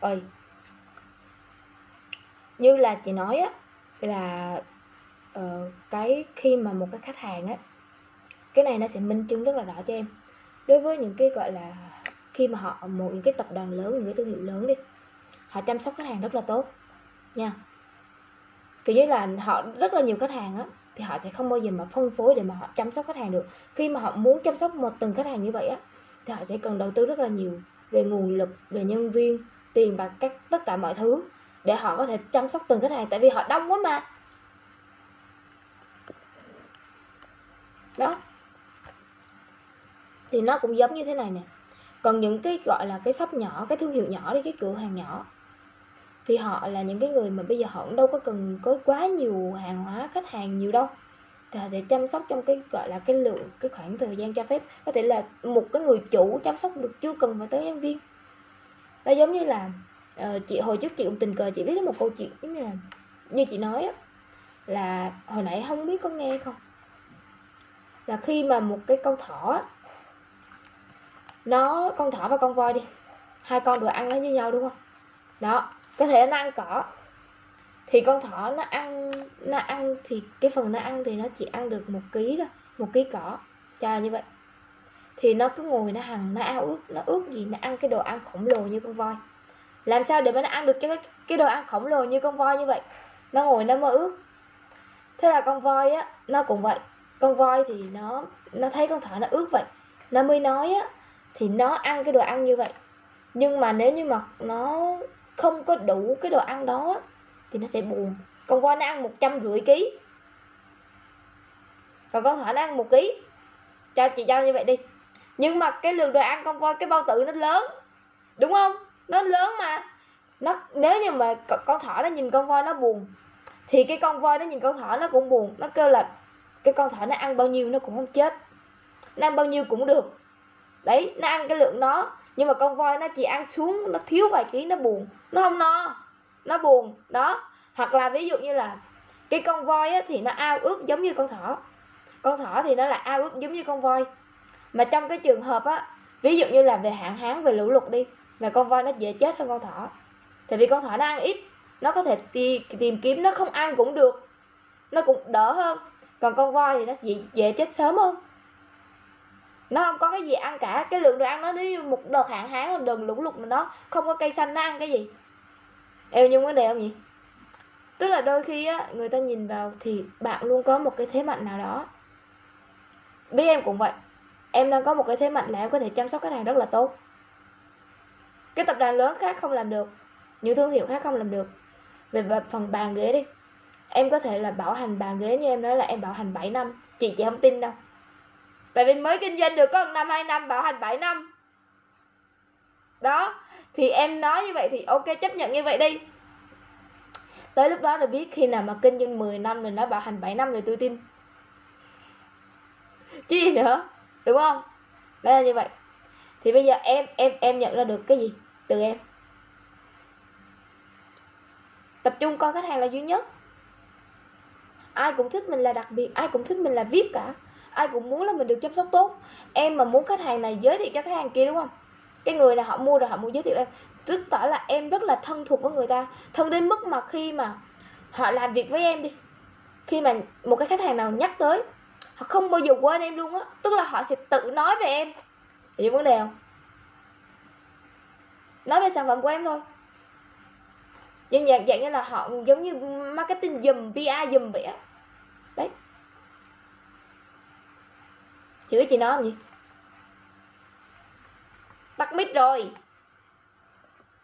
ơi như là chị nói á là uh, cái khi mà một cái khách hàng á cái này nó sẽ minh chứng rất là rõ cho em. Đối với những cái gọi là khi mà họ một những cái tập đoàn lớn những cái thương hiệu lớn đi họ chăm sóc khách hàng rất là tốt nha. Kiểu như là họ rất là nhiều khách hàng á thì họ sẽ không bao giờ mà phân phối để mà họ chăm sóc khách hàng được. Khi mà họ muốn chăm sóc một từng khách hàng như vậy á thì họ sẽ cần đầu tư rất là nhiều về nguồn lực về nhân viên tiền và các, tất cả mọi thứ để họ có thể chăm sóc từng khách hàng tại vì họ đông quá mà. Đó. Thì nó cũng giống như thế này nè. Còn những cái gọi là cái shop nhỏ, cái thương hiệu nhỏ đi, cái cửa hàng nhỏ, thì họ là những cái người mà bây giờ họ cũng đâu có cần có quá nhiều hàng hóa khách hàng nhiều đâu. Thì họ sẽ chăm sóc trong cái gọi là cái lượng, cái khoảng thời gian cho phép. Có thể là một cái người chủ chăm sóc được chưa cần phải tới nhân viên đó giống như là uh, chị hồi trước chị cũng tình cờ chị biết một câu chuyện giống như là như chị nói á là hồi nãy không biết có nghe không? Là khi mà một cái con thỏ á, nó con thỏ và con voi đi hai con đồ ăn nó như nhau đúng không? Đó có thể nó ăn cỏ thì con thỏ nó ăn nó ăn thì cái phần nó ăn thì nó chỉ ăn được một ký thôi một ký cỏ cho như vậy thì nó cứ ngồi nó hằng, nó ao ước, nó ước gì nó ăn cái đồ ăn khổng lồ như con voi. Làm sao để mà nó ăn được cái cái đồ ăn khổng lồ như con voi như vậy? Nó ngồi nó mơ ước. Thế là con voi á, nó cũng vậy. Con voi thì nó nó thấy con thỏ nó ước vậy. Nó mới nói á, thì nó ăn cái đồ ăn như vậy. Nhưng mà nếu như mà nó không có đủ cái đồ ăn đó thì nó sẽ buồn. Con voi nó ăn một trăm rưỡi ký. Còn con thỏ nó ăn một ký. Cho chị cho như vậy đi nhưng mà cái lượng đồ ăn con voi cái bao tử nó lớn. Đúng không? Nó lớn mà. Nó nếu như mà con thỏ nó nhìn con voi nó buồn thì cái con voi nó nhìn con thỏ nó cũng buồn. Nó kêu là cái con thỏ nó ăn bao nhiêu nó cũng không chết. Nó ăn bao nhiêu cũng được. Đấy nó ăn cái lượng đó. Nhưng mà con voi nó chỉ ăn xuống nó thiếu vài ký nó buồn. Nó không no nó buồn. Đó. Hoặc là ví dụ như là cái con voi á, thì nó ao ước giống như con thỏ. Con thỏ thì nó lại ao ước giống như con voi mà trong cái trường hợp á ví dụ như là về hạn hán về lũ lụt đi là con voi nó dễ chết hơn con thỏ. Tại vì con thỏ nó ăn ít nó có thể tìm, tìm kiếm nó không ăn cũng được nó cũng đỡ hơn. Còn con voi thì nó dễ, dễ chết sớm hơn. Nó không có cái gì ăn cả cái lượng đồ ăn nó nếu một đợt hạn hán đợt lũ lụt mà nó không có cây xanh nó ăn cái gì? Em nhưng vấn đề không nhỉ? Tức là đôi khi á người ta nhìn vào thì bạn luôn có một cái thế mạnh nào đó. Biết em cũng vậy em đang có một cái thế mạnh là em có thể chăm sóc khách hàng rất là tốt. Cái tập đoàn lớn khác không làm được, những thương hiệu khác không làm được. Về phần bàn ghế đi. Em có thể là bảo hành bàn ghế như em nói là em bảo hành 7 năm. Chị chị không tin đâu. Tại vì mới kinh doanh được có một năm, hai năm, bảo hành 7 năm. Đó, thì em nói như vậy thì ok, chấp nhận như vậy đi. Tới lúc đó rồi biết khi nào mà kinh doanh 10 năm rồi nó bảo hành 7 năm rồi tôi tin. Chứ gì nữa đúng không? Đó là như vậy. Thì bây giờ em em em nhận ra được cái gì từ em? Tập trung coi khách hàng là duy nhất. Ai cũng thích mình là đặc biệt, ai cũng thích mình là vip cả. Ai cũng muốn là mình được chăm sóc tốt. Em mà muốn khách hàng này giới thiệu cho khách hàng kia, đúng không? Cái người là họ mua rồi họ muốn giới thiệu em. Tức tỏ là em rất là thân thuộc với người ta. Thân đến mức mà khi mà họ làm việc với em đi. Khi mà một cái khách hàng nào nhắc tới họ không bao giờ quên em luôn á. Tức là họ sẽ tự nói về em. Hiểu vấn đề không? Nói về sản phẩm của em thôi. Nhưng dạng dạng như là họ giống như marketing dùm PR dùm vậy á. Đấy. Hiểu chị nói không gì tắt mic rồi.